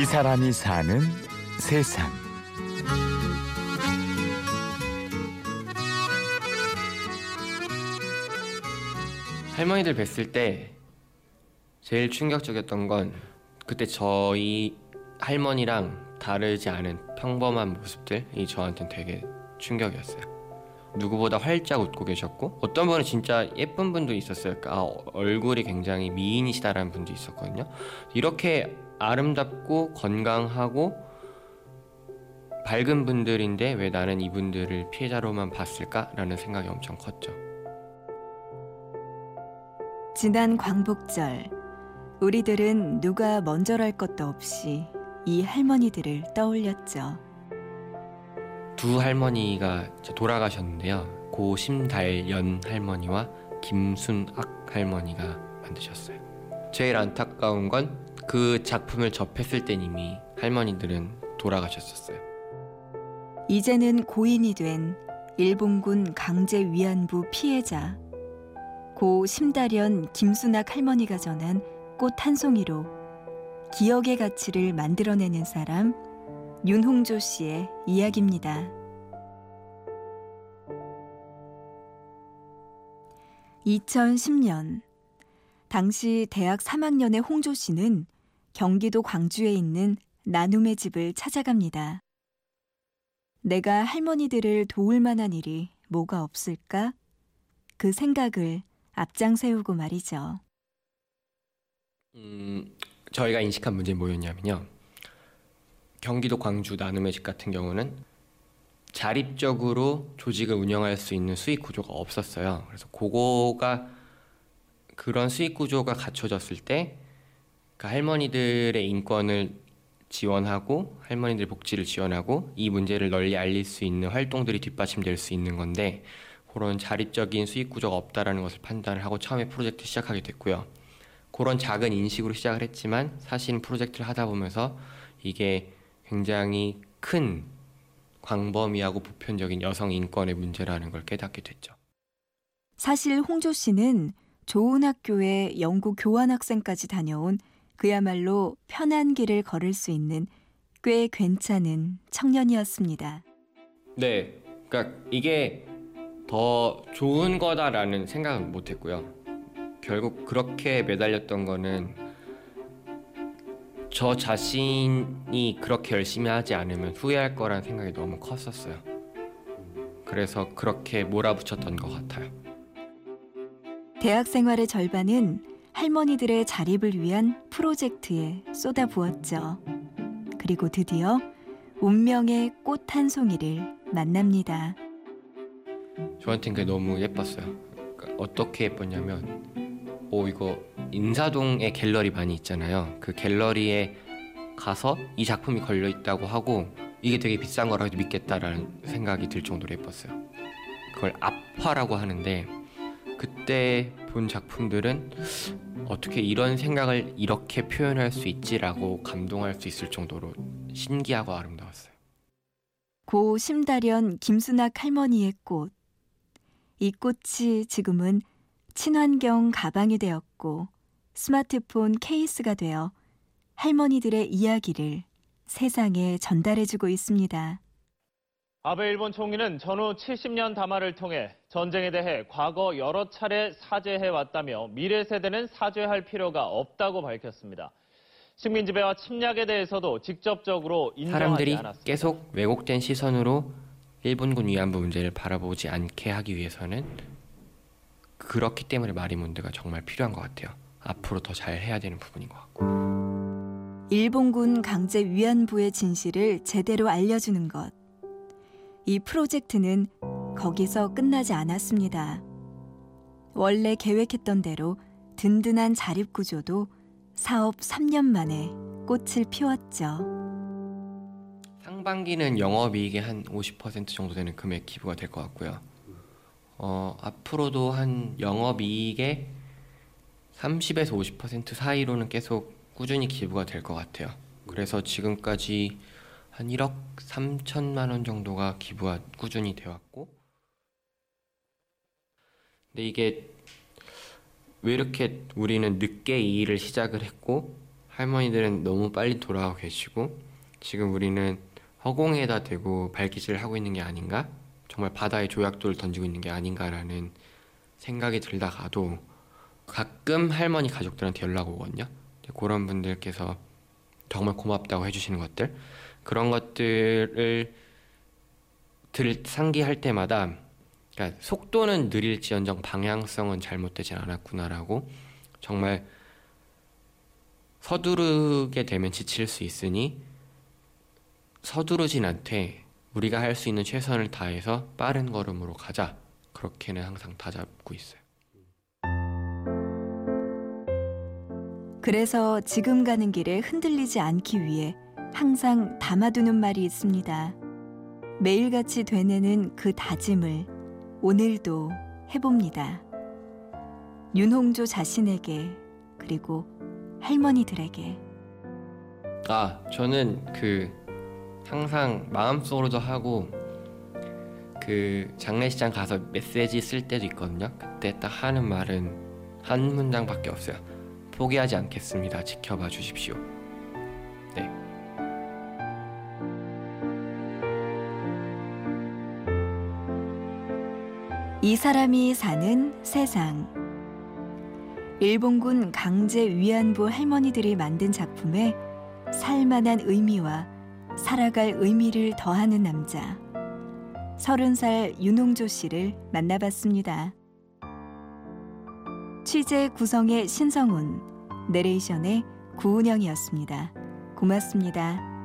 이 사람이 사는 세상. 할머니들 뵀을 때 제일 충격적이었던 건 그때 저희 할머니랑 다르지 않은 평범한 모습들이 저한테는 되게 충격이었어요. 누구보다 활짝 웃고 계셨고 어떤 분은 진짜 예쁜 분도 있었어요. 아, 얼굴이 굉장히 미인이시다라는 분도 있었거든요. 이렇게 아름답고 건강하고 밝은 분들인데 왜 나는 이분들을 피해자로만 봤을까라는 생각이 엄청 컸죠. 지난 광복절 우리들은 누가 먼저랄 것도 없이 이 할머니들을 떠올렸죠. 두 할머니가 돌아가셨는데요. 고 심달연 할머니와 김순악 할머니가 만드셨어요. 제일 안타까운 건 그 작품을 접했을 땐 이미 할머니들은 돌아가셨었어요. 이제는 고인이 된 일본군 강제 위안부 피해자 고 심달연 김순악 할머니가 전한 꽃 한 송이로 기억의 가치를 만들어내는 사람 윤홍조 씨의 이야기입니다. 2010년 당시 대학 3학년의 홍조 씨는 경기도 광주에 있는 나눔의 집을 찾아갑니다. 내가 할머니들을 도울 만한 일이 뭐가 없을까? 그 생각을 앞장 세우고 말이죠. 음, 저희가 인식한 문제는 뭐였냐면요. 경기도 광주 나눔의 집 같은 경우는 자립적으로 조직을 운영할 수 있는 수익 구조가 없었어요. 그래서 그거가 그런 수익 구조가 갖춰졌을 때 그 할머니들의 인권을 지원하고 할머니들 복지를 지원하고 이 문제를 널리 알릴 수 있는 활동들이 뒷받침될 수 있는 건데 그런 자립적인 수익 구조가 없다라는 것을 판단을 하고 처음에 프로젝트 시작하게 됐고요. 그런 작은 인식으로 시작을 했지만 사실 프로젝트를 하다 보면서 이게 굉장히 큰 광범위하고 보편적인 여성 인권의 문제라는 걸 깨닫게 됐죠. 사실 홍조 씨는 좋은 학교에 영국 교환학생까지 다녀온 그야말로 편한 길을 걸을 수 있는 꽤 괜찮은 청년이었습니다. 네, 그러니까 이게 더 좋은 거다라는 생각은 못했고요. 결국 그렇게 매달렸던 거는 저 자신이 그렇게 열심히 하지 않으면 후회할 거란 생각이 너무 컸었어요. 그래서 그렇게 몰아붙였던 것 같아요. 대학 생활의 절반은 할머니들의 자립을 위한 프로젝트에 쏟아부었죠. 그리고 드디어 운명의 꽃 한 송이를 만납니다. 저한테는 그게 너무 예뻤어요. 그러니까 어떻게 예뻤냐면, 오 이거 인사동에 갤러리 많이 있잖아요. 그 갤러리에 가서 이 작품이 걸려 있다고 하고 이게 되게 비싼 거라고 믿겠다라는 생각이 들 정도로 예뻤어요. 그걸 압화라고 하는데 그때 본 작품들은 어떻게 이런 생각을 이렇게 표현할 수 있지라고 감동할 수 있을 정도로 신기하고 아름다웠어요. 고 심다련 김순학 할머니의 꽃. 이 꽃이 지금은 친환경 가방이 되었고 스마트폰 케이스가 되어 할머니들의 이야기를 세상에 전달해주고 있습니다. 아베 일본 총리는 전후 70년 담화를 통해 전쟁에 대해 과거 여러 차례 사죄해 왔다며 미래 세대는 사죄할 필요가 없다고 밝혔습니다. 식민 지배와 침략에 대해서도 직접적으로 인정하지 사람들이 않았습니다. 계속 왜곡된 시선으로 일본군 위안부 문제를 바라보지 않게 하기 위해서는 그렇기 때문에 마리몬드가 정말 필요한 것 같아요. 앞으로 더 잘 해야 되는 부분인 것 같고. 일본군 강제 위안부의 진실을 제대로 알려주는 것. 이 프로젝트는 거기서 끝나지 않았습니다. 원래 계획했던 대로 든든한 자립 구조도 사업 3년 만에 꽃을 피웠죠. 상반기는 영업이익의 한 50% 정도 되는 금액 기부가 될 것 같고요. 어, 앞으로도 한 영업이익의 30에서 50% 사이로는 계속 꾸준히 기부가 될 것 같아요. 그래서 지금까지 한 1억 3천만 원 정도가 기부가 꾸준히 되어 왔고 근데 이게 왜 이렇게 우리는 늦게 이 일을 시작을 했고 할머니들은 너무 빨리 돌아가고 계시고 지금 우리는 허공에다 대고 발기질을 하고 있는 게 아닌가? 정말 바다에 조약돌을 던지고 있는 게 아닌가라는 생각이 들다가도 가끔 할머니 가족들한테 연락 오거든요. 그런 분들께서 정말 고맙다고 해주시는 것들 그런 것들을 들 상기할 때마다 그러니까 속도는 느릴지언정 방향성은 잘못되진 않았구나라고 정말 서두르게 되면 지칠 수 있으니 서두르진 않되 우리가 할 수 있는 최선을 다해서 빠른 걸음으로 가자 그렇게는 항상 다 잡고 있어요. 그래서 지금 가는 길에 흔들리지 않기 위해 항상 담아두는 말이 있습니다. 매일같이 되뇌는 그 다짐을 오늘도 해봅니다. 윤홍조 자신에게 그리고 할머니들에게 아 저는 그 항상 마음속으로도 하고 그 장례식장 가서 메시지 쓸 때도 있거든요. 그때 딱 하는 말은 한 문장밖에 없어요. 포기하지 않겠습니다. 지켜봐 주십시오. 네. 이 사람이 사는 세상. 일본군 강제 위안부 할머니들이 만든 작품에 살만한 의미와 살아갈 의미를 더하는 남자. 서른 살 윤홍조 씨를 만나봤습니다. 취재 구성의 신성훈, 내레이션의 구은영이었습니다. 고맙습니다.